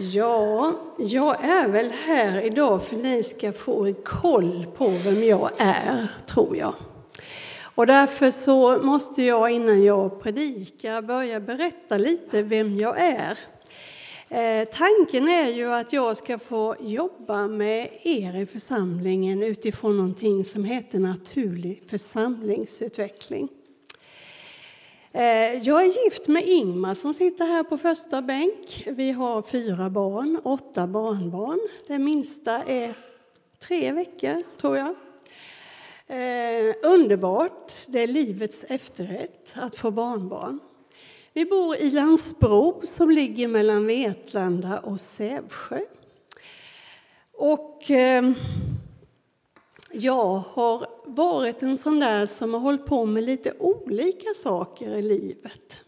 Ja, jag är väl här idag för att ni ska få en koll på vem jag är, tror jag. Och därför så måste jag innan jag predikar börja berätta lite vem jag är. Eh, tanken är ju att jag ska få jobba med er i församlingen utifrån någonting som heter naturlig församlingsutveckling. Eh, jag är gift med Ingmar som sitter här på första bänk. Vi har fyra barn, åtta barnbarn. Det minsta är tre veckor, tror jag. Eh, underbart. Det är livets efterrätt att få barnbarn. Vi bor i Landsbro som ligger mellan Vetlanda och Sävsjö. Och eh, jag har varit en sån där som har hållit på med lite olika saker i livet.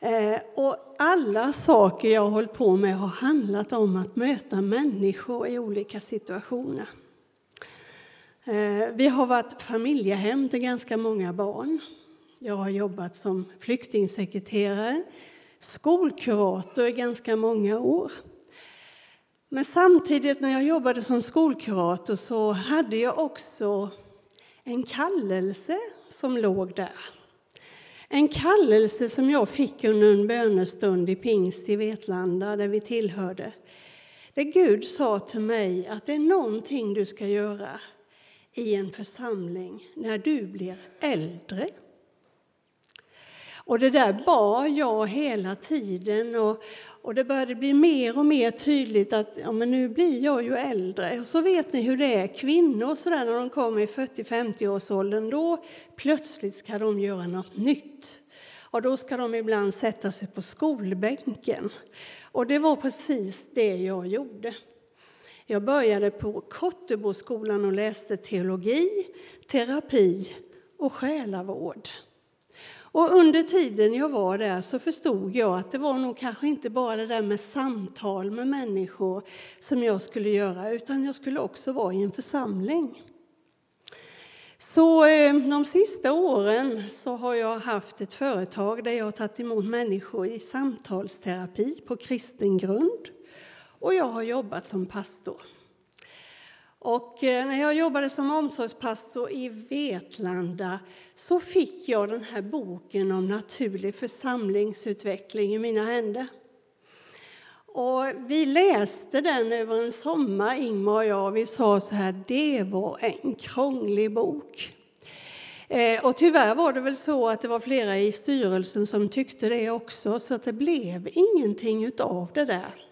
Eh, och alla saker jag har hållit på med har handlat om att möta människor i olika situationer. Eh, vi har varit familjehem till ganska många barn. Jag har jobbat som flyktingsekreterare, skolkurator i ganska många år. Men samtidigt när jag jobbade som skolkurator så hade jag också en kallelse som låg där. En kallelse som jag fick under en bönestund i pingst i Vetlanda, där vi tillhörde. Där Gud sa till mig att det är någonting du ska göra i en församling när du blir äldre. Och det där bar jag hela tiden och, och det började bli mer och mer tydligt att ja, men nu blir jag ju äldre. Och så vet ni hur det är, kvinnor så där, när de kommer i 40-50 årsåldern, då plötsligt ska de göra något nytt. Och då ska de ibland sätta sig på skolbänken. Och det var precis det jag gjorde. Jag började på Kotteboskolan och läste teologi, terapi och själavård. Och under tiden jag var där så förstod jag att det var nog kanske inte bara det där med samtal med människor som jag skulle göra, utan jag skulle också vara i en församling. Så eh, de sista åren så har jag haft ett företag där jag har tagit emot människor i samtalsterapi på kristen grund. Och jag har jobbat som pastor. Och eh, när jag jobbade som omsorgspastor i Vetlanda så fick jag den här boken om naturlig församlingsutveckling i mina händer. Och vi läste den över en sommar, Ingmar och jag. Vi sa så här, det var en krånglig bok. Eh, och tyvärr var det väl så att det var flera i styrelsen som tyckte det också, så att det blev ingenting av det där.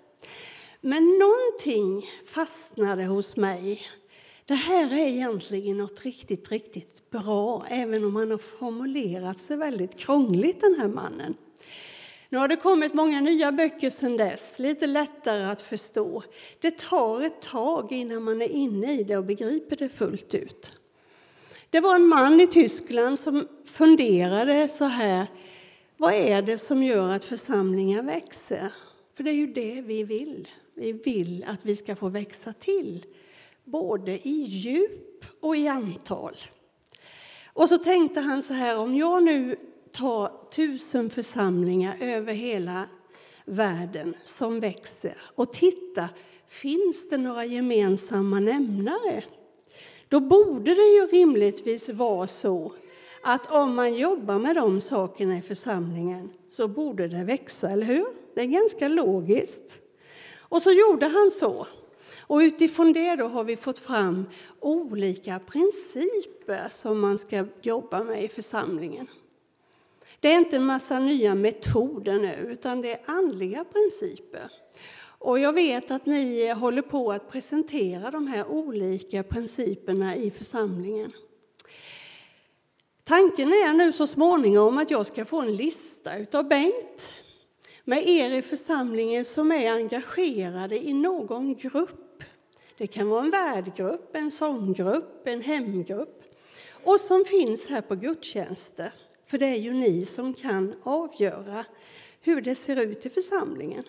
Men någonting fastnade hos mig. Det här är egentligen något riktigt, riktigt bra, även om han har formulerat sig väldigt krångligt, den här mannen. Nu har det kommit många nya böcker sedan dess, lite lättare att förstå. Det tar ett tag innan man är inne i det och begriper det fullt ut. Det var en man i Tyskland som funderade så här. Vad är det som gör att församlingar växer? För det är ju det vi vill. Vi vill att vi ska få växa till, både i djup och i antal. Och så tänkte han så här, om jag nu tar tusen församlingar över hela världen som växer och tittar, finns det några gemensamma nämnare? Då borde det ju rimligtvis vara så att om man jobbar med de sakerna i församlingen så borde det växa, eller hur? Det är ganska logiskt. Och så gjorde han så. Och utifrån det då har vi fått fram olika principer som man ska jobba med i församlingen. Det är inte en massa nya metoder nu, utan det är andliga principer. Och jag vet att ni håller på att presentera de här olika principerna i församlingen. Tanken är nu så småningom att jag ska få en lista utav Bengt med er i församlingen som är engagerade i någon grupp. Det kan vara en värdgrupp, en sånggrupp, en hemgrupp och som finns här på gudstjänster. För det är ju ni som kan avgöra hur det ser ut i församlingen.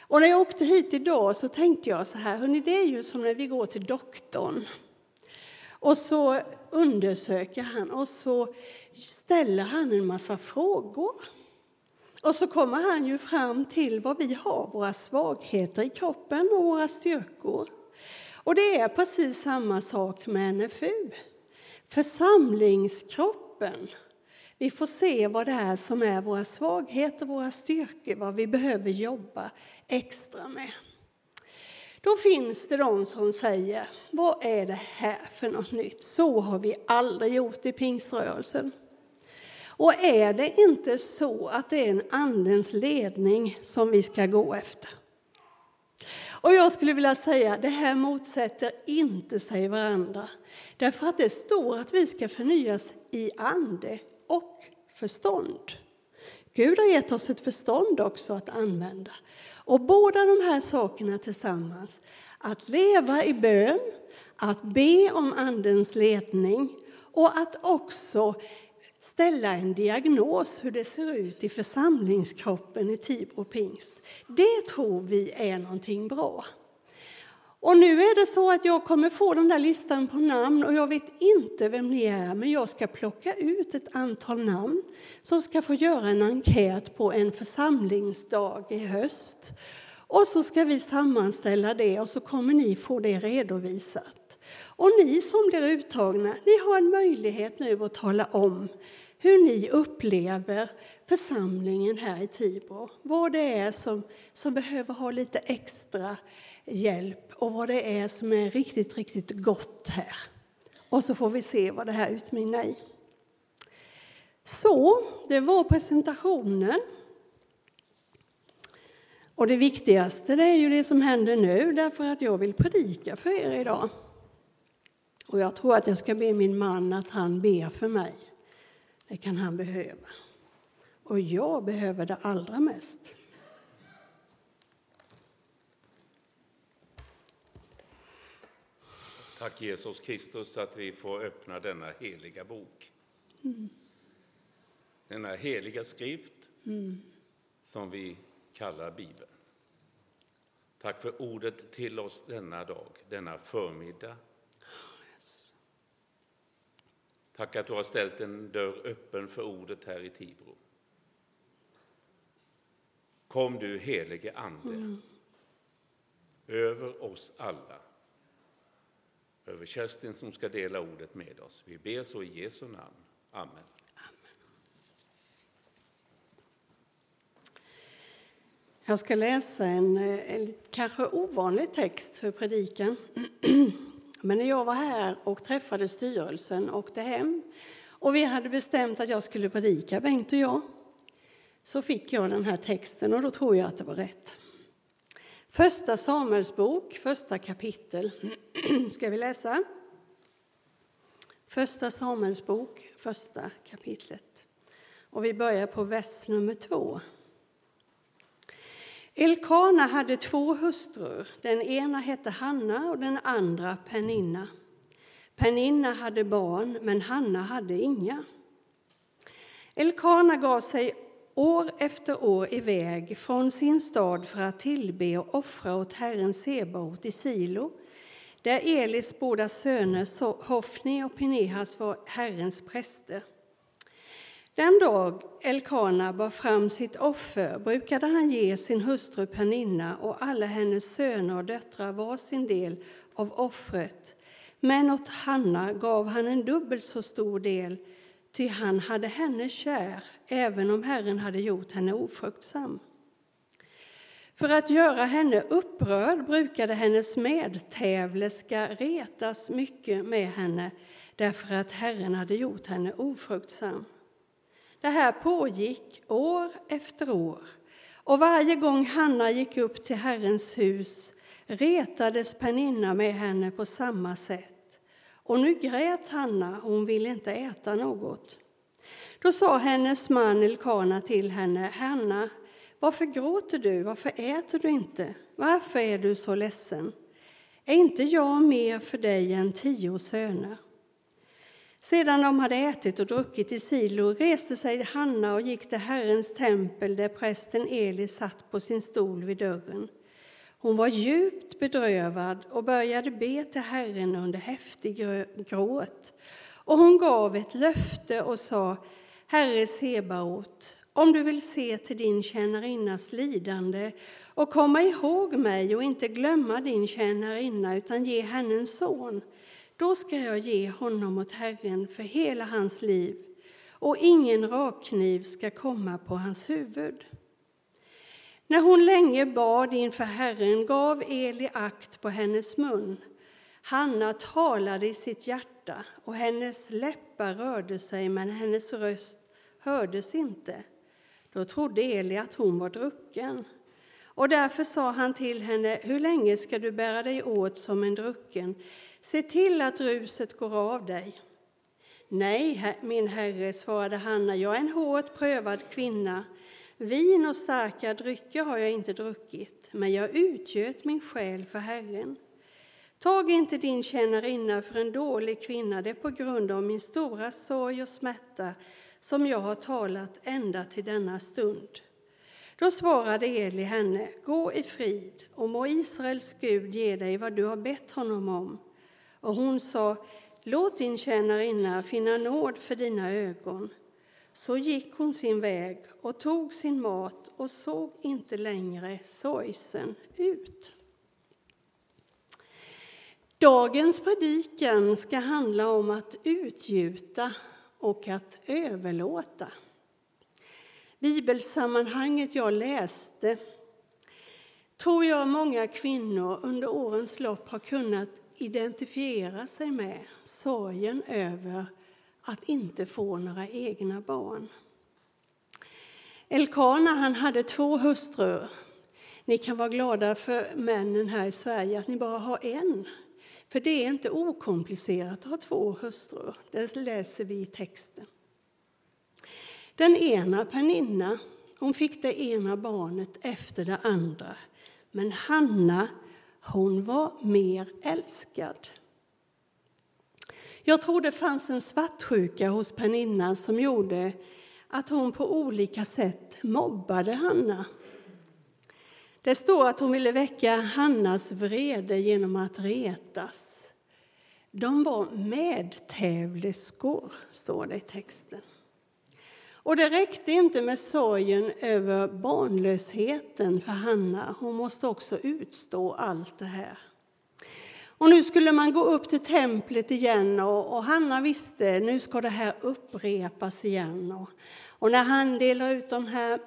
Och när jag åkte hit idag så tänkte jag så här, hörni, det är ju som när vi går till doktorn. Och så undersöker han och så ställer han en massa frågor. Och så kommer han ju fram till vad vi har, våra svagheter i kroppen och våra styrkor. Och det är precis samma sak med NFU. Församlingskroppen. Vi får se vad det är som är våra svagheter, våra styrkor, vad vi behöver jobba extra med. Då finns det de som säger, vad är det här för något nytt? Så har vi aldrig gjort i pingströrelsen. Och är det inte så att det är en Andens ledning som vi ska gå efter? Och jag skulle vilja säga det här motsätter inte sig varandra. Därför att det står att vi ska förnyas i ande och förstånd. Gud har gett oss ett förstånd också att använda. Och båda de här sakerna tillsammans, att leva i bön, att be om Andens ledning och att också ställa en diagnos hur det ser ut i församlingskroppen i Tibro pingst. Det tror vi är någonting bra. Och nu är det så att jag kommer få den där listan på namn och jag vet inte vem ni är, men jag ska plocka ut ett antal namn som ska få göra en enkät på en församlingsdag i höst. Och så ska vi sammanställa det och så kommer ni få det redovisat. Och ni som blir uttagna, ni har en möjlighet nu att tala om hur ni upplever församlingen här i Tibro. Vad det är som, som behöver ha lite extra hjälp och vad det är som är riktigt, riktigt gott här. Och så får vi se vad det här utmynnar i. Så, det var presentationen. Och det viktigaste det är ju det som händer nu, därför att jag vill predika för er idag. Och jag tror att jag ska be min man att han ber för mig. Det kan han behöva. Och jag behöver det allra mest. Tack Jesus Kristus att vi får öppna denna heliga bok. Mm. Denna heliga skrift mm. som vi kallar Bibeln. Tack för ordet till oss denna dag, denna förmiddag. Tack att du har ställt en dörr öppen för ordet här i Tibro. Kom du helige Ande mm. över oss alla över Kerstin som ska dela ordet med oss. Vi ber så i Jesu namn. Amen. Jag ska läsa en, eh, en kanske ovanlig text för predikan. Men när jag var här och träffade styrelsen och åkte hem och vi hade bestämt att jag skulle predika, Bengt och jag, så fick jag den här texten och då tror jag att det var rätt. Första Samuelsbok, första kapitel, ska vi läsa. Första Samuelsbok, första kapitlet. Och vi börjar på vers nummer två. Elkana hade två hustrur. Den ena hette Hanna och den andra Peninna. Peninna hade barn, men Hanna hade inga. Elkana gav sig år efter år iväg från sin stad för att tillbe och offra åt Herren Sebaot i Silo där Elis båda söner Hofni och Pinehas var Herrens präster. Den dag Elkana bar fram sitt offer brukade han ge sin hustru Perninna och alla hennes söner och döttrar var sin del av offret. Men åt Hanna gav han en dubbelt så stor del ty han hade henne kär, även om Herren hade gjort henne ofruktsam. För att göra henne upprörd brukade hennes medtävlerska retas mycket med henne därför att Herren hade gjort henne ofruktsam. Det här pågick år efter år och varje gång Hanna gick upp till Herrens hus retades Penninna med henne på samma sätt. Och nu grät Hanna, hon ville inte äta något. Då sa hennes man Elkana till henne, Hanna, varför gråter du, varför äter du inte, varför är du så ledsen? Är inte jag mer för dig än tio söner? Sedan de hade ätit och druckit i Silo reste sig Hanna och gick till Herrens tempel där prästen Eli satt på sin stol vid dörren. Hon var djupt bedrövad och började be till Herren under häftig gråt. Och hon gav ett löfte och sa Herre Sebaot, om du vill se till din tjänarinnas lidande och komma ihåg mig och inte glömma din tjänarinna utan ge henne en son, då ska jag ge honom åt Herren för hela hans liv och ingen rakkniv ska komma på hans huvud. När hon länge bad inför Herren gav Eli akt på hennes mun. Hanna talade i sitt hjärta och hennes läppar rörde sig men hennes röst hördes inte. Då trodde Eli att hon var drucken. Och därför sa han till henne, hur länge ska du bära dig åt som en drucken? Se till att ruset går av dig. Nej, min herre, svarade Hanna, jag är en hårt prövad kvinna. Vin och starka drycker har jag inte druckit, men jag utgöt min själ för Herren. Tag inte din tjänarinna för en dålig kvinna, det är på grund av min stora sorg och smärta som jag har talat ända till denna stund. Då svarade Eli henne, gå i frid och må Israels Gud ge dig vad du har bett honom om. Och hon sa, låt din tjänarinna finna nåd för dina ögon. Så gick hon sin väg och tog sin mat och såg inte längre sorgsen ut. Dagens predikan ska handla om att utgjuta och att överlåta. Bibelsammanhanget jag läste tror jag många kvinnor under årens lopp har kunnat identifiera sig med sorgen över att inte få några egna barn. Elkana han hade två hustrur. Ni kan vara glada för männen här i Sverige att ni bara har en. För det är inte okomplicerat att ha två hustrur. Det läser vi i texten. Den ena, Perninna, hon fick det ena barnet efter det andra. Men Hanna, hon var mer älskad. Jag tror det fanns en svartsjuka hos Pernilla som gjorde att hon på olika sätt mobbade Hanna. Det står att hon ville väcka Hannas vrede genom att retas. De var medtävliskor, står det i texten. Och det räckte inte med sorgen över barnlösheten för Hanna. Hon måste också utstå allt det här. Och nu skulle man gå upp till templet igen och, och Hanna visste nu ska det här upprepas igen. Och, och när han delar ut de här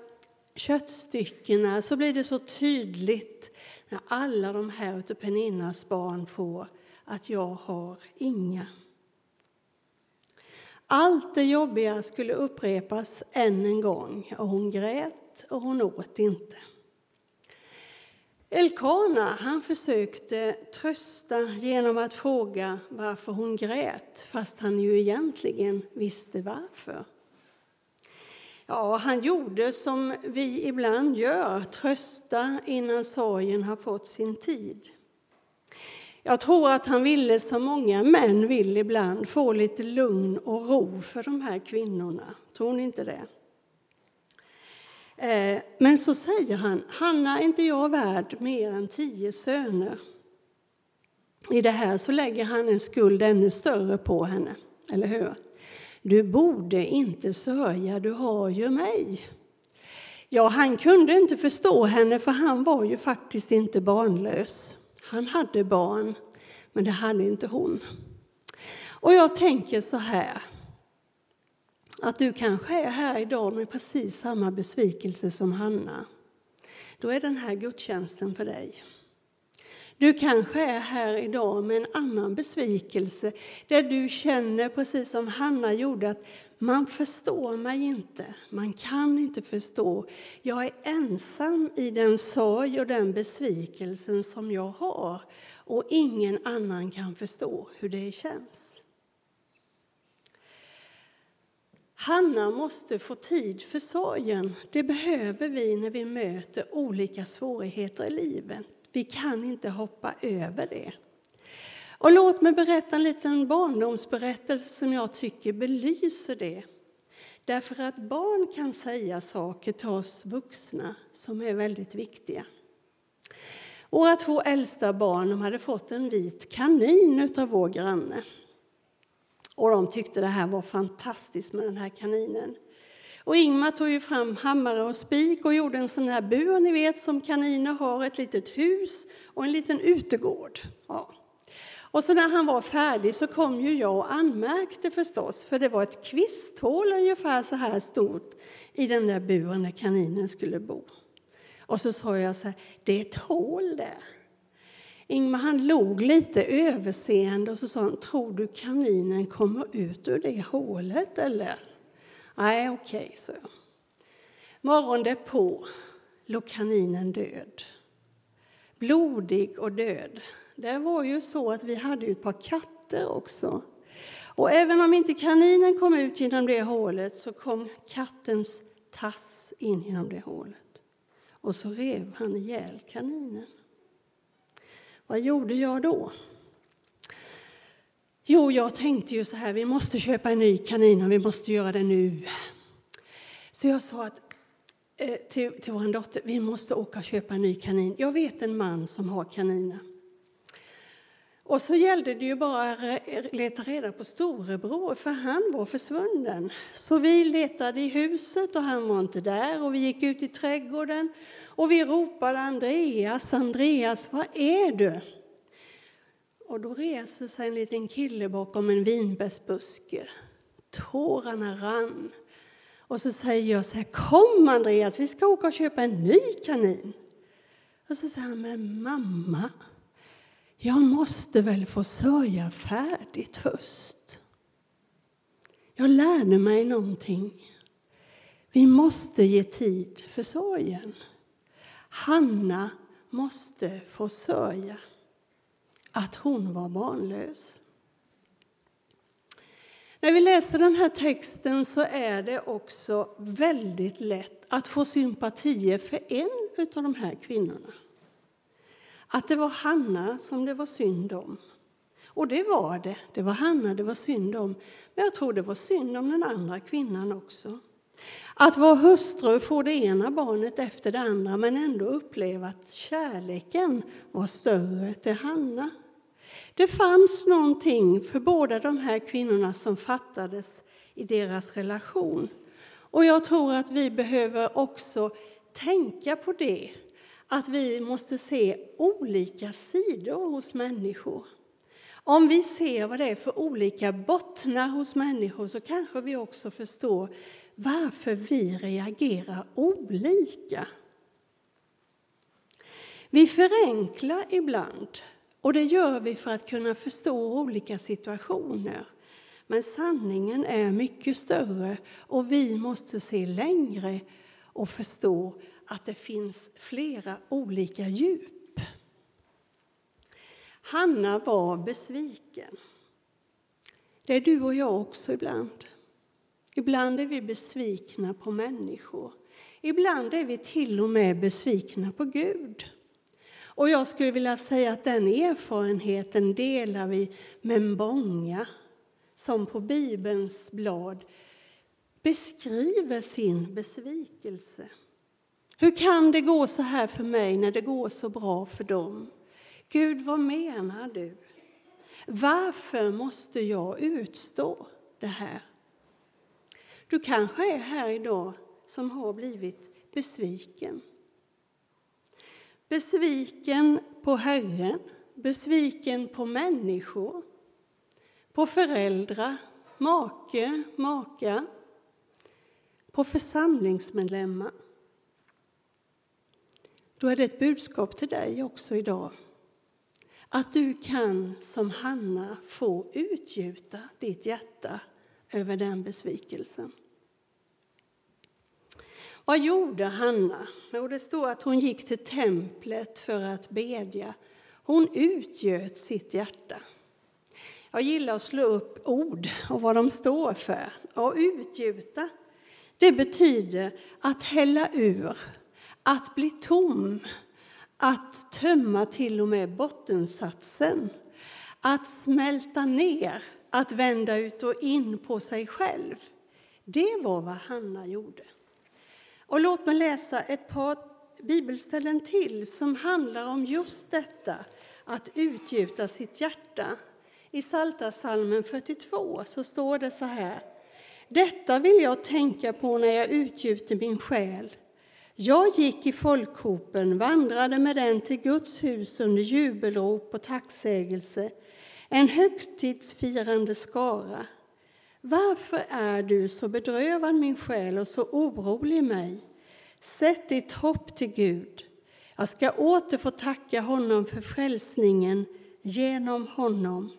köttstyckena så blir det så tydligt när alla de här utav Peninnas barn får att jag har inga. Allt det jobbiga skulle upprepas än en gång och hon grät och hon åt inte. Elkana han försökte trösta genom att fråga varför hon grät fast han ju egentligen visste varför. Ja, han gjorde som vi ibland gör, trösta innan sorgen har fått sin tid. Jag tror att han ville, som många män vill ibland, få lite lugn och ro för de här kvinnorna. Tror ni inte det? Eh, men så säger han, Hanna, är inte jag värd mer än tio söner? I det här så lägger han en skuld ännu större på henne, eller hur? Du borde inte sörja, du har ju mig. Ja, han kunde inte förstå henne, för han var ju faktiskt inte barnlös. Han hade barn, men det hade inte hon. Och jag tänker så här, att du kanske är här idag med precis samma besvikelse som Hanna. Då är den här gudstjänsten för dig. Du kanske är här idag med en annan besvikelse där du känner, precis som Hanna gjorde, att man förstår mig inte, man kan inte förstå. Jag är ensam i den sorg och den besvikelsen som jag har och ingen annan kan förstå hur det känns. Hanna måste få tid för sorgen. Det behöver vi när vi möter olika svårigheter i livet. Vi kan inte hoppa över det. Och låt mig berätta en liten barndomsberättelse som jag tycker belyser det. Därför att barn kan säga saker till oss vuxna som är väldigt viktiga. Våra två äldsta barn de hade fått en vit kanin av vår granne. Och de tyckte det här var fantastiskt med den här kaninen. Och Ingmar tog ju fram hammare och spik och gjorde en sån här bur, ni vet, som kaniner har, ett litet hus och en liten utegård. Ja. Och så när han var färdig så kom ju jag och anmärkte förstås, för det var ett kvisthål ungefär så här stort i den där buren där kaninen skulle bo. Och så sa jag så här, det är ett hål där. Ingmar han log lite överseende och så sa han, tror du kaninen kommer ut ur det hålet eller? Nej, okej, okay, så jag. Morgon därpå låg kaninen död. Blodig och död. Det var ju så att vi hade ett par katter också. Och även om inte kaninen kom ut genom det hålet så kom kattens tass in genom det hålet. Och så rev han ihjäl kaninen. Vad gjorde jag då? Jo, jag tänkte ju så här, vi måste köpa en ny kanin och vi måste göra det nu. Så jag sa att, eh, till, till vår dotter, vi måste åka och köpa en ny kanin. Jag vet en man som har kaniner. Och så gällde det ju bara att leta reda på storebror, för han var försvunnen. Så vi letade i huset och han var inte där och vi gick ut i trädgården och vi ropade Andreas, Andreas, var är du? Och då reser sig en liten kille bakom en vinbärsbuske. Tårarna rann. Och så säger jag så här, kom Andreas, vi ska åka och köpa en ny kanin. Och så säger han, men mamma, jag måste väl få sörja färdigt först. Jag lärde mig någonting. Vi måste ge tid för sorgen. Hanna måste få sörja att hon var barnlös. När vi läser den här texten så är det också väldigt lätt att få sympatier för en av de här kvinnorna. Att det var Hanna som det var synd om. Och det var det. Det var Hanna det var synd om. Men jag tror det var synd om den andra kvinnan också. Att vara hustru, få det ena barnet efter det andra men ändå uppleva att kärleken var större till Hanna. Det fanns någonting för båda de här kvinnorna som fattades i deras relation. Och jag tror att vi behöver också tänka på det, att vi måste se olika sidor hos människor. Om vi ser vad det är för olika bottnar hos människor så kanske vi också förstår varför vi reagerar olika. Vi förenklar ibland, och det gör vi för att kunna förstå olika situationer. Men sanningen är mycket större och vi måste se längre och förstå att det finns flera olika djup. Hanna var besviken. Det är du och jag också ibland. Ibland är vi besvikna på människor. Ibland är vi till och med besvikna på Gud. Och jag skulle vilja säga att den erfarenheten delar vi med många som på Bibelns blad beskriver sin besvikelse. Hur kan det gå så här för mig när det går så bra för dem? Gud, vad menar du? Varför måste jag utstå det här? Du kanske är här idag som har blivit besviken. Besviken på Herren, besviken på människor, på föräldrar, make, maka, på församlingsmedlemmar. Då är det ett budskap till dig också idag. Att du kan som Hanna få utgjuta ditt hjärta över den besvikelsen. Vad gjorde Hanna? Jo, det står att hon gick till templet för att bedja. Hon utgöt sitt hjärta. Jag gillar att slå upp ord och vad de står för. Och utgjuta, det betyder att hälla ur, att bli tom, att tömma till och med bottensatsen, att smälta ner, att vända ut och in på sig själv. Det var vad Hanna gjorde. Och låt mig läsa ett par bibelställen till som handlar om just detta, att utgjuta sitt hjärta. I Psaltarpsalmen 42 så står det så här. Detta vill jag tänka på när jag utgjuter min själ. Jag gick i folkhopen, vandrade med den till Guds hus under jubelrop och tacksägelse, en högtidsfirande skara. Varför är du så bedrövad, min själ, och så orolig i mig? Sätt ditt hopp till Gud. Jag ska åter få tacka honom för frälsningen genom honom.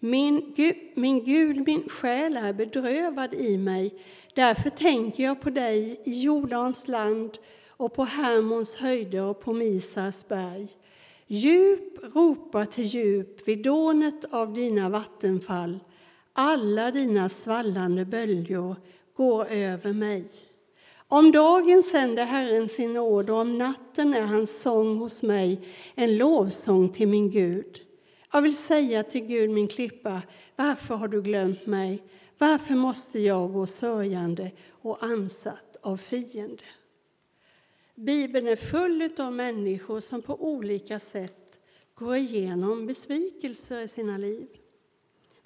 Min, Gud, min Gud, min själ är bedrövad i mig. Därför tänker jag på dig i Jordans land och på Hermons höjder och på Misas berg. Djup ropar till djup vid dånet av dina vattenfall. Alla dina svallande böljor går över mig. Om dagen sänder Herren sin nåd och om natten är hans sång hos mig en lovsång till min Gud. Jag vill säga till Gud, min klippa, varför har du glömt mig? Varför måste jag gå sörjande och ansatt av fiende? Bibeln är full av människor som på olika sätt går igenom besvikelser i sina liv.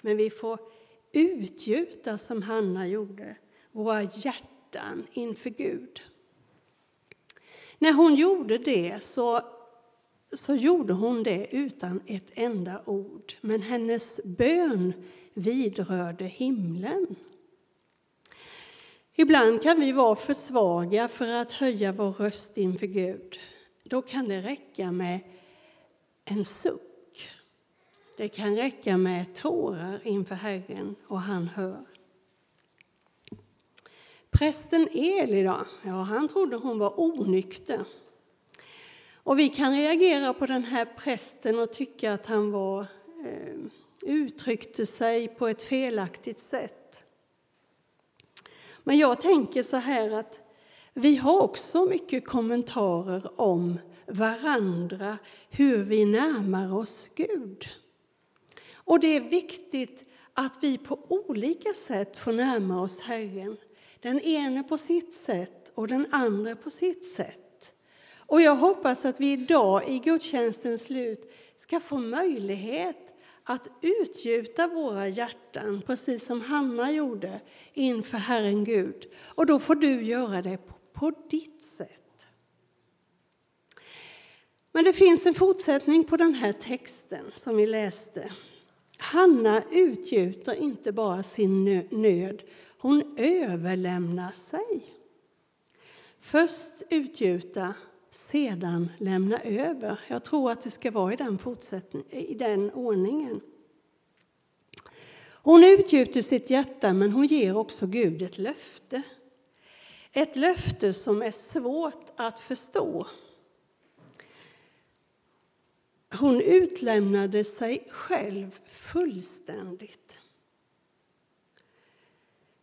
Men vi får utgjuta, som Hanna gjorde, våra hjärtan inför Gud. När hon gjorde det så så gjorde hon det utan ett enda ord, men hennes bön vidrörde himlen. Ibland kan vi vara för svaga för att höja vår röst inför Gud. Då kan det räcka med en suck. Det kan räcka med tårar inför Herren, och han hör. Prästen Eli, då? Ja, han trodde hon var onykter. Och vi kan reagera på den här prästen och tycka att han var, eh, uttryckte sig på ett felaktigt sätt. Men jag tänker så här att vi har också mycket kommentarer om varandra, hur vi närmar oss Gud. Och det är viktigt att vi på olika sätt får närma oss Herren. Den ene på sitt sätt och den andra på sitt sätt. Och jag hoppas att vi idag i gudstjänstens slut ska få möjlighet att utgjuta våra hjärtan, precis som Hanna gjorde, inför Herren Gud. Och då får du göra det på, på ditt sätt. Men det finns en fortsättning på den här texten som vi läste. Hanna utgjuter inte bara sin nöd, hon överlämnar sig. Först utgjuta sedan lämna över. Jag tror att det ska vara i den, i den ordningen. Hon utgjuter sitt hjärta, men hon ger också Gud ett löfte. Ett löfte som är svårt att förstå. Hon utlämnade sig själv fullständigt.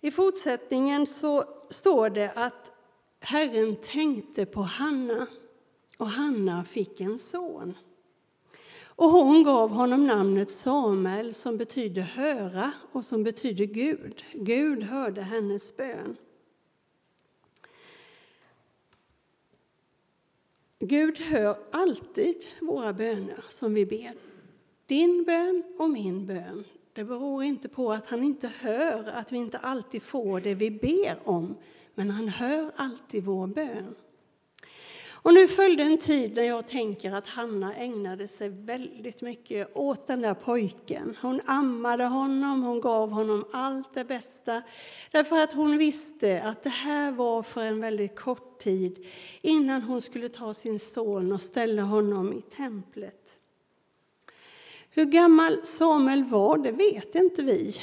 I fortsättningen så står det att Herren tänkte på Hanna och Hanna fick en son. Och hon gav honom namnet Samuel, som betyder höra och som betyder Gud. Gud hörde hennes bön. Gud hör alltid våra böner som vi ber. Din bön och min bön. Det beror inte på att han inte hör, att vi inte alltid får det vi ber om, men han hör alltid vår bön. Och nu följde en tid när jag tänker att Hanna ägnade sig väldigt mycket åt den där pojken. Hon ammade honom, hon gav honom allt det bästa. Därför att hon visste att det här var för en väldigt kort tid innan hon skulle ta sin son och ställa honom i templet. Hur gammal Samuel var, det vet inte vi.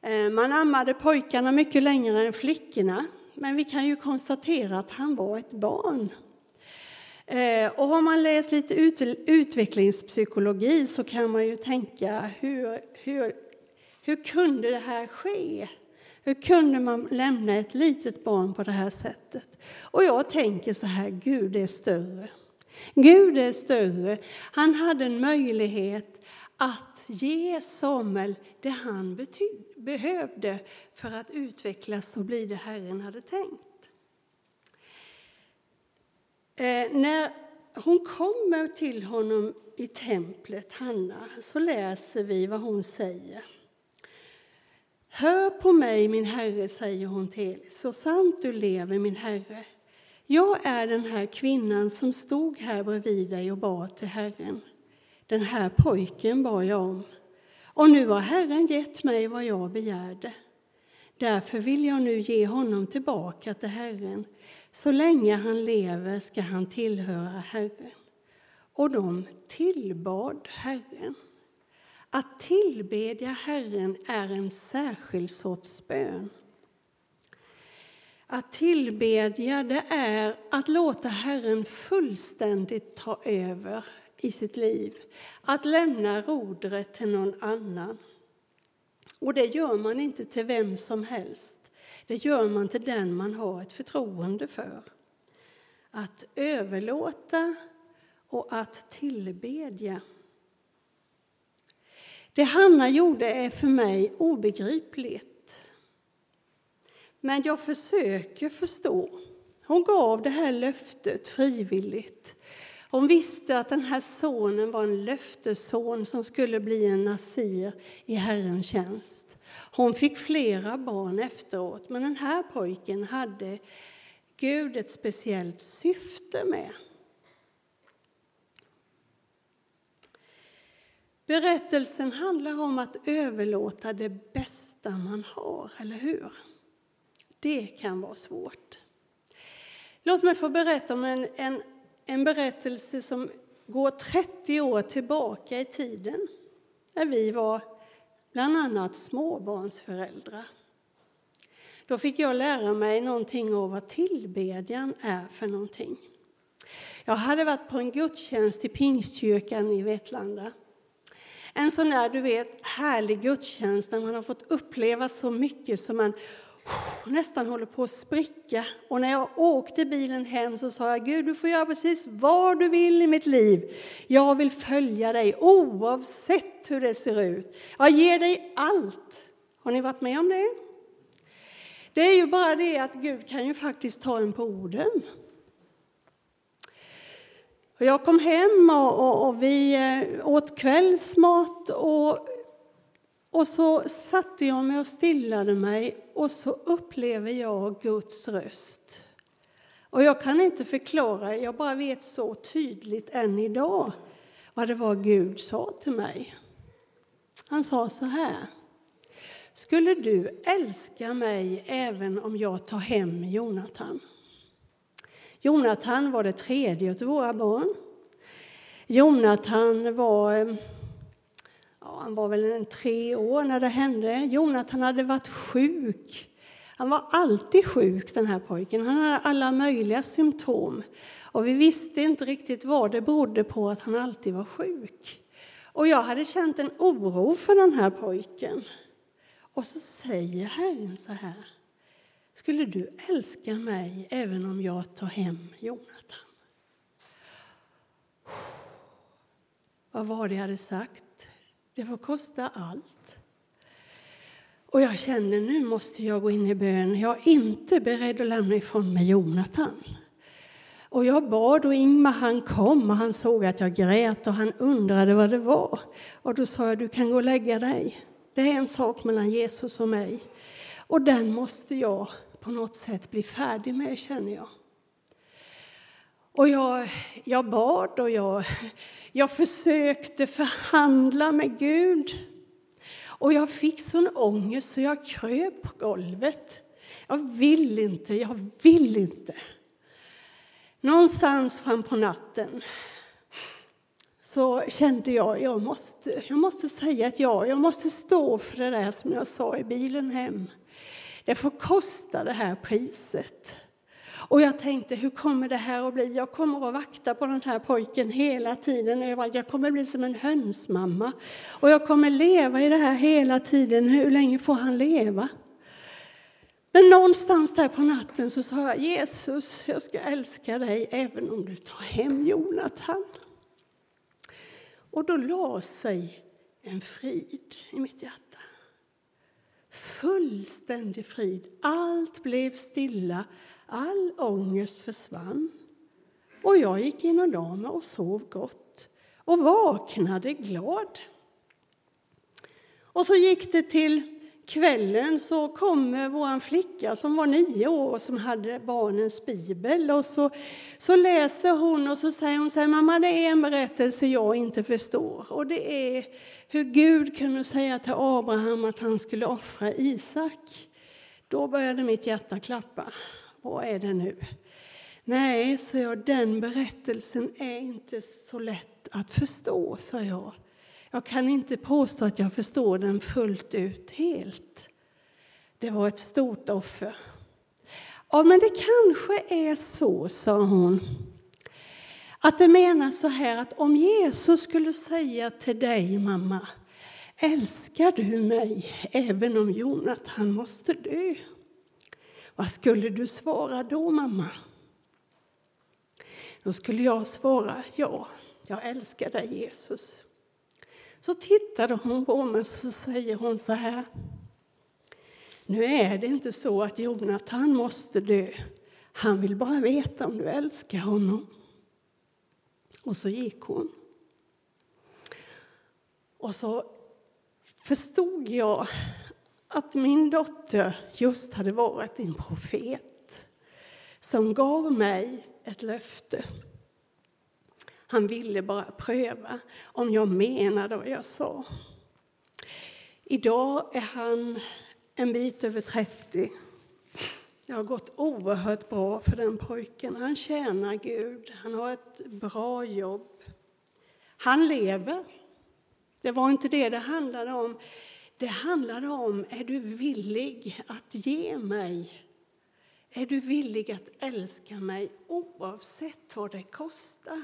Eh, man ammade pojkarna mycket längre än flickorna men vi kan ju konstatera att han var ett barn. Eh, och har man läst lite utvecklingspsykologi så kan man ju tänka hur, hur, hur kunde det här ske? Hur kunde man lämna ett litet barn på det här sättet? Och jag tänker så här, Gud är större. Gud är större. Han hade en möjlighet att ge Samuel det han betyd, behövde för att utvecklas och bli det Herren hade tänkt. Eh, när hon kommer till honom i templet, Hanna, så läser vi vad hon säger. Hör på mig, min herre, säger hon till, så sant du lever, min herre. Jag är den här kvinnan som stod här bredvid dig och bad till Herren. Den här pojken bad jag om, och nu har Herren gett mig vad jag begärde. Därför vill jag nu ge honom tillbaka till Herren. Så länge han lever ska han tillhöra Herren. Och de tillbad Herren. Att tillbedja Herren är en särskild sorts bön. Att tillbedja det är att låta Herren fullständigt ta över i sitt liv. Att lämna rodret till någon annan. Och det gör man inte till vem som helst. Det gör man till den man har ett förtroende för. Att överlåta och att tillbedja. Det Hanna gjorde är för mig obegripligt. Men jag försöker förstå. Hon gav det här löftet frivilligt. Hon visste att den här sonen var en löftesson som skulle bli en nasir i Herrens tjänst. Hon fick flera barn efteråt, men den här pojken hade Gud ett speciellt syfte med. Berättelsen handlar om att överlåta det bästa man har, eller hur? Det kan vara svårt. Låt mig få berätta om en, en, en berättelse som går 30 år tillbaka i tiden, när vi var bland annat småbarnsföräldrar. Då fick jag lära mig någonting om vad tillbedjan är för någonting. Jag hade varit på en gudstjänst i Pingstkyrkan i Vetlanda. En sån där, du vet, härlig gudstjänst där man har fått uppleva så mycket som man nästan håller på att spricka. Och när jag åkte bilen hem så sa jag, Gud du får göra precis vad du vill i mitt liv. Jag vill följa dig oavsett hur det ser ut. Jag ger dig allt. Har ni varit med om det? Det är ju bara det att Gud kan ju faktiskt ta en på orden. Och jag kom hem och, och, och vi eh, åt kvällsmat och, och så satte jag mig och stillade mig och så upplever jag Guds röst. Och jag kan inte förklara, jag bara vet så tydligt än idag vad det var Gud sa till mig. Han sa så här. Skulle du älska mig även om jag tar hem Jonathan? Jonathan var det tredje av våra barn. Jonathan var, ja, han var väl en tre år när det hände. Jonathan hade varit sjuk. Han var alltid sjuk, den här pojken. Han hade alla möjliga symptom. Och vi visste inte riktigt vad det berodde på att han alltid var sjuk. Och jag hade känt en oro för den här pojken. Och så säger Herren så här. Skulle du älska mig även om jag tar hem Jonathan? Vad var det jag hade sagt? Det får kosta allt. Och jag kände nu måste jag gå in i bön. Jag är inte beredd att lämna ifrån mig Jonathan. Och jag bad och Ingmar han kom och han såg att jag grät och han undrade vad det var. Och då sa jag, du kan gå och lägga dig. Det är en sak mellan Jesus och mig. Och den måste jag på något sätt bli färdig med, känner jag. Och jag, jag bad och jag, jag försökte förhandla med Gud. Och jag fick sån ångest så jag kröp på golvet. Jag vill inte, jag vill inte. Någonstans fram på natten så kände jag jag måste, jag måste säga ett ja. Jag måste stå för det där som jag sa i bilen hem. Det får kosta det här priset. Och jag tänkte, hur kommer det här att bli? Jag kommer att vakta på den här pojken hela tiden. Jag kommer att bli som en hönsmamma. Och jag kommer leva i det här hela tiden. Hur länge får han leva? Men någonstans där på natten så sa jag, Jesus, jag ska älska dig även om du tar hem Jonathan. Och då la sig en frid i mitt hjärta. Fullständig frid. Allt blev stilla. All ångest försvann. Och jag gick in och la mig och sov gott och vaknade glad. Och så gick det till kvällen så kommer vår flicka som var nio år som hade barnens bibel och så, så läser hon och så säger hon så här, mamma det är en berättelse jag inte förstår och det är hur Gud kunde säga till Abraham att han skulle offra Isak. Då började mitt hjärta klappa. Vad är det nu? Nej, sa jag, den berättelsen är inte så lätt att förstå, sa jag. Jag kan inte påstå att jag förstår den fullt ut helt. Det var ett stort offer. Ja, men det kanske är så, sa hon, att det menas så här att om Jesus skulle säga till dig, mamma, älskar du mig även om Jonathan måste dö? Vad skulle du svara då, mamma? Då skulle jag svara ja, jag älskar dig Jesus. Så tittade hon på mig och så säger hon så här. Nu är det inte så att Jonathan måste dö. Han vill bara veta om du älskar honom. Och så gick hon. Och så förstod jag att min dotter just hade varit en profet som gav mig ett löfte. Han ville bara pröva om jag menade vad jag sa. Idag är han en bit över 30. Det har gått oerhört bra för den pojken. Han tjänar Gud, han har ett bra jobb. Han lever. Det var inte det det handlade om. Det handlade om, är du villig att ge mig? Är du villig att älska mig oavsett vad det kostar?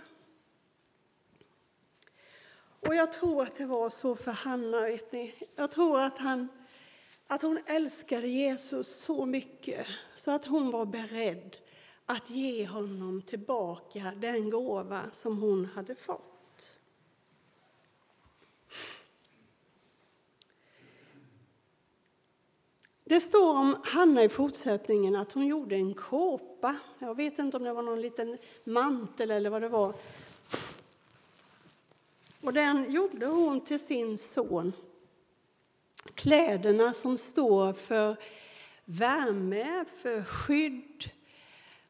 Och jag tror att det var så för Hanna. Vet ni. Jag tror att, han, att hon älskade Jesus så mycket så att hon var beredd att ge honom tillbaka den gåva som hon hade fått. Det står om Hanna i fortsättningen att hon gjorde en kåpa. Jag vet inte om det var någon liten mantel eller vad det var och den gjorde hon till sin son. Kläderna som står för värme, för skydd.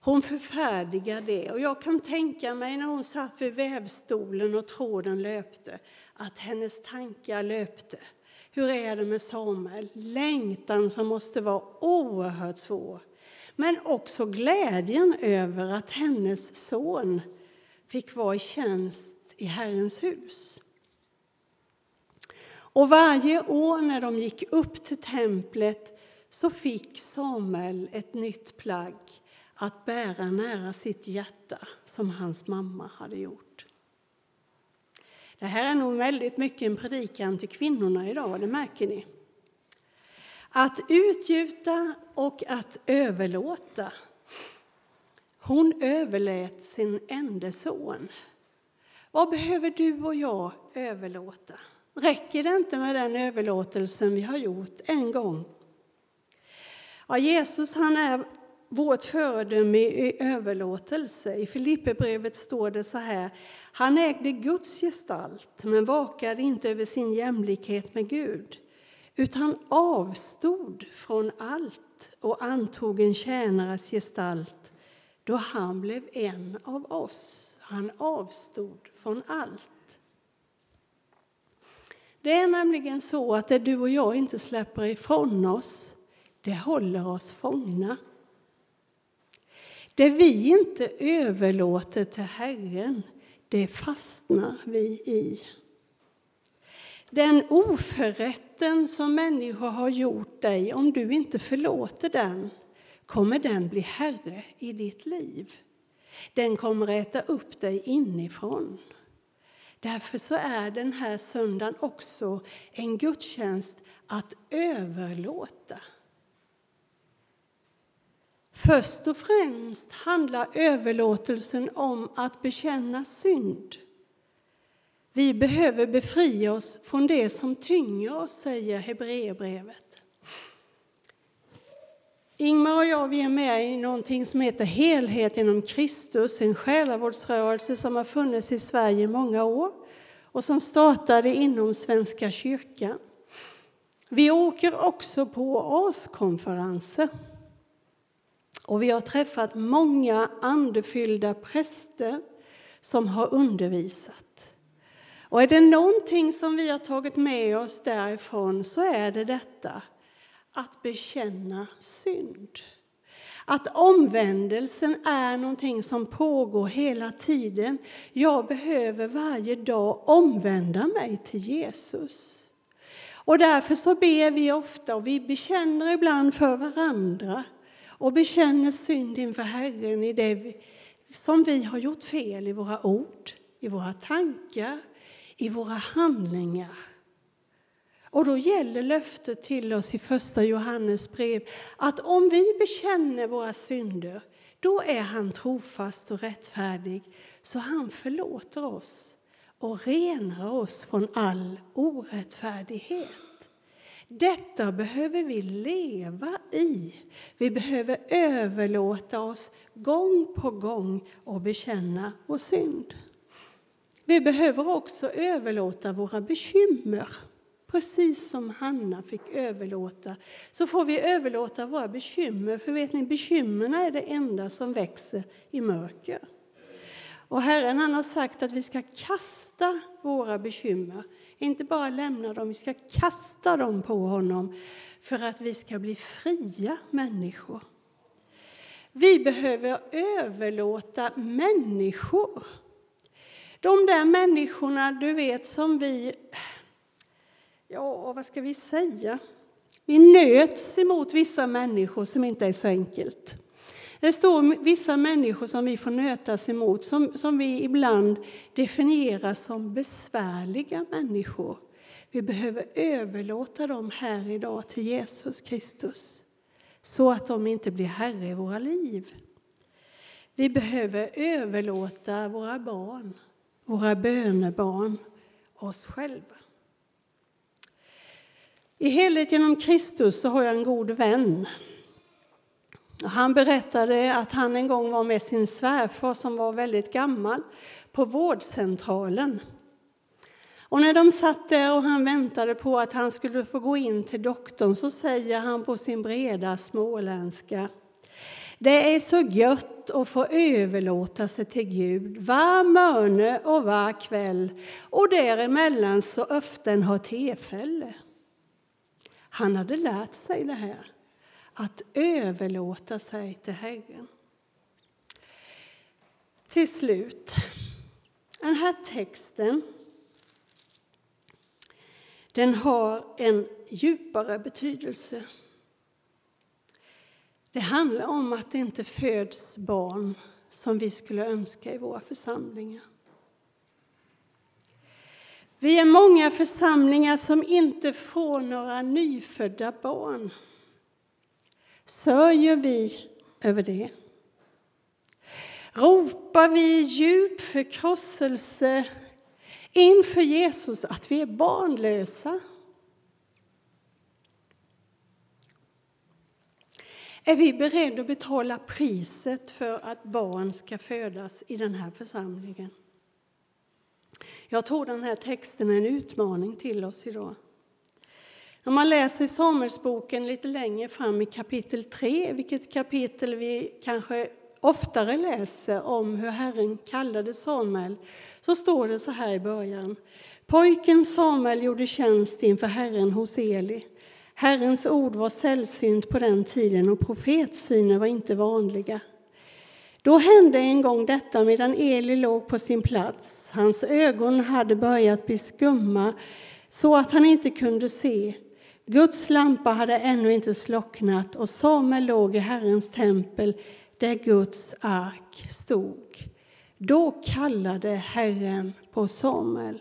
Hon förfärdigar det. Och jag kan tänka mig när hon satt vid vävstolen och tråden löpte, att hennes tankar löpte. Hur är det med Samuel? Längtan som måste vara oerhört svår. Men också glädjen över att hennes son fick vara i tjänst i Herrens hus. Och varje år när de gick upp till templet så fick Samuel ett nytt plagg att bära nära sitt hjärta, som hans mamma hade gjort. Det här är nog väldigt mycket en predikan till kvinnorna idag, det märker ni. Att utgjuta och att överlåta. Hon överlät sin enda son vad behöver du och jag överlåta? Räcker det inte med den överlåtelsen vi har gjort en gång? Ja, Jesus han är vårt föredöme i överlåtelse. I Filipperbrevet står det så här. Han ägde Guds gestalt, men vakade inte över sin jämlikhet med Gud utan avstod från allt och antog en tjänares gestalt då han blev en av oss. Han avstod från allt. Det är nämligen så att det du och jag inte släpper ifrån oss, det håller oss fångna. Det vi inte överlåter till Herren, det fastnar vi i. Den oförrätten som människor har gjort dig, om du inte förlåter den, kommer den bli herre i ditt liv. Den kommer äta upp dig inifrån. Därför så är den här söndagen också en gudstjänst att överlåta. Först och främst handlar överlåtelsen om att bekänna synd. Vi behöver befria oss från det som tynger oss, säger Hebreerbrevet. Ingmar och jag vi är med i någonting som heter Helhet genom Kristus, en själavårdsrörelse som har funnits i Sverige i många år och som startade inom Svenska kyrkan. Vi åker också på årskonferenser. Och vi har träffat många andefyllda präster som har undervisat. Och är det någonting som vi har tagit med oss därifrån så är det detta att bekänna synd. Att omvändelsen är någonting som pågår hela tiden. Jag behöver varje dag omvända mig till Jesus. Och därför så ber vi ofta och vi bekänner ibland för varandra och bekänner synd inför Herren i det vi, som vi har gjort fel i våra ord, i våra tankar, i våra handlingar. Och då gäller löftet till oss i första Johannes brev att om vi bekänner våra synder, då är han trofast och rättfärdig så han förlåter oss och renar oss från all orättfärdighet. Detta behöver vi leva i. Vi behöver överlåta oss gång på gång och bekänna vår synd. Vi behöver också överlåta våra bekymmer. Precis som Hanna fick överlåta, så får vi överlåta våra bekymmer. För vet ni, bekymren är det enda som växer i mörker. Och Herren han har sagt att vi ska kasta våra bekymmer. Inte bara lämna dem, vi ska kasta dem på honom för att vi ska bli fria människor. Vi behöver överlåta människor. De där människorna, du vet, som vi... Ja, vad ska vi säga? Vi nöts emot vissa människor som inte är så enkelt. Det står vissa människor som vi får nötas emot, som, som vi ibland definierar som besvärliga människor. Vi behöver överlåta dem här idag till Jesus Kristus så att de inte blir herre i våra liv. Vi behöver överlåta våra barn, våra bönebarn, oss själva. I helhet genom Kristus så har jag en god vän han berättade att han en gång var med sin svärfar som var väldigt gammal på vårdcentralen. Och när de satt där och han väntade på att han skulle få gå in till doktorn så säger han på sin breda småländska det är så gött att få överlåta sig till Gud var morgon och var kväll och däremellan så ofta har tillfälle. Han hade lärt sig det här att överlåta sig till Herren. Till slut, den här texten den har en djupare betydelse. Det handlar om att det inte föds barn som vi skulle önska i våra församlingar. Vi är många församlingar som inte får några nyfödda barn. Sörjer vi över det? Ropar vi i djup förkrosselse inför Jesus att vi är barnlösa? Är vi beredda att betala priset för att barn ska födas i den här församlingen? Jag tror den här texten är en utmaning till oss idag. Om man läser Samuelsboken lite längre fram i kapitel 3, vilket kapitel vi kanske oftare läser om hur Herren kallade Samuel, så står det så här i början. Pojken Samuel gjorde tjänst inför Herren hos Eli. Herrens ord var sällsynt på den tiden och profetsyner var inte vanliga. Då hände en gång detta medan Eli låg på sin plats. Hans ögon hade börjat bli skumma så att han inte kunde se. Guds lampa hade ännu inte slocknat och Samuel låg i Herrens tempel där Guds ark stod. Då kallade Herren på Samuel.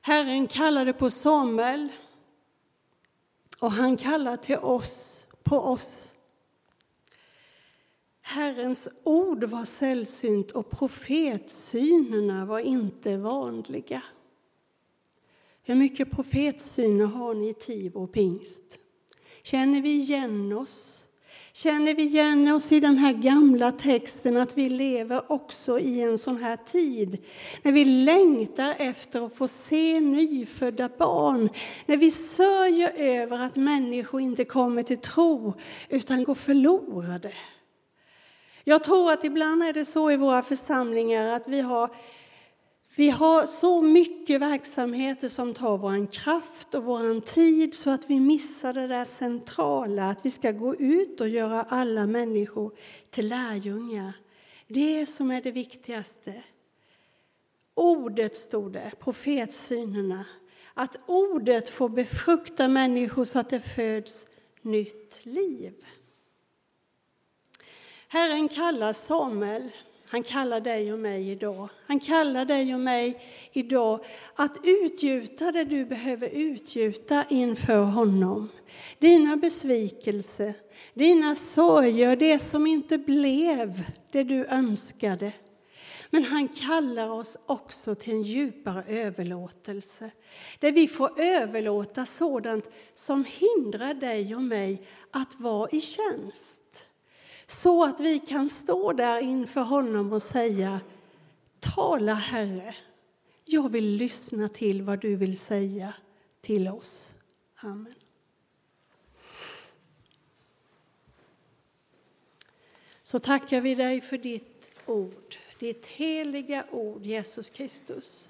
Herren kallade på Samuel och han kallar till oss, på oss. Herrens ord var sällsynt och profetsynerna var inte vanliga. Hur mycket profetsyner har ni i Tibro och pingst? Känner vi igen oss? Känner vi igen oss i den här gamla texten att vi lever också i en sån här tid? När vi längtar efter att få se nyfödda barn, när vi sörjer över att människor inte kommer till tro utan går förlorade. Jag tror att ibland är det så i våra församlingar att vi har vi har så mycket verksamheter som tar vår kraft och vår tid så att vi missar det där centrala, att vi ska gå ut och göra alla människor till lärjungar. Det som är det viktigaste. Ordet stod det, profetsynerna. Att ordet får befrukta människor så att det föds nytt liv. Herren kallar Samuel han kallar dig och mig idag. Han kallar dig och mig idag att utgjuta det du behöver utgjuta inför honom. Dina besvikelser, dina sorger, det som inte blev det du önskade. Men han kallar oss också till en djupare överlåtelse där vi får överlåta sådant som hindrar dig och mig att vara i tjänst. Så att vi kan stå där inför honom och säga Tala, Herre. Jag vill lyssna till vad du vill säga till oss. Amen. Så tackar vi dig för ditt ord, ditt heliga ord, Jesus Kristus.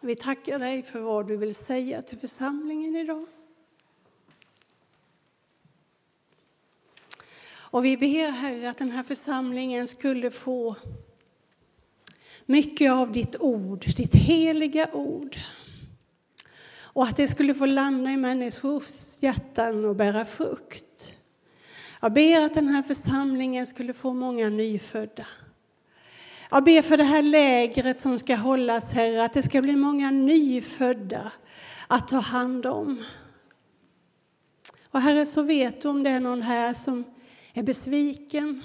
Vi tackar dig för vad du vill säga till församlingen idag. Och vi ber, Herre, att den här församlingen skulle få mycket av ditt ord, ditt heliga ord. Och att det skulle få landa i människors hjärtan och bära frukt. Jag ber att den här församlingen skulle få många nyfödda. Jag ber för det här lägret som ska hållas, Herre, att det ska bli många nyfödda att ta hand om. Och Herre, så vet du om det är någon här som är besviken.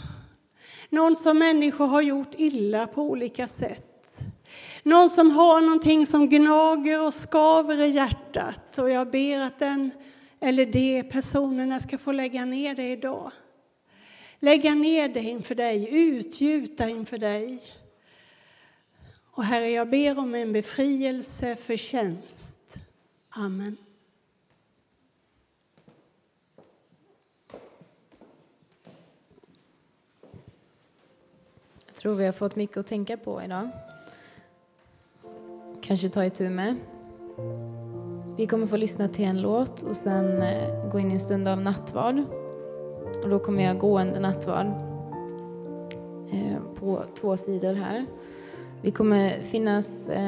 Någon som människor har gjort illa på olika sätt. Någon som har någonting som gnager och skaver i hjärtat. Och jag ber att den eller de personerna ska få lägga ner det idag lägga ner det inför dig, utgjuta inför dig. Och Herre, jag ber om en befrielse för tjänst. Amen. Jag tror vi har fått mycket att tänka på idag. Kanske ta itu med. Vi kommer få lyssna till en låt och sen eh, gå in i en stund av nattvard. Och då kommer jag gående nattvard eh, på två sidor här. Vi kommer finnas eh,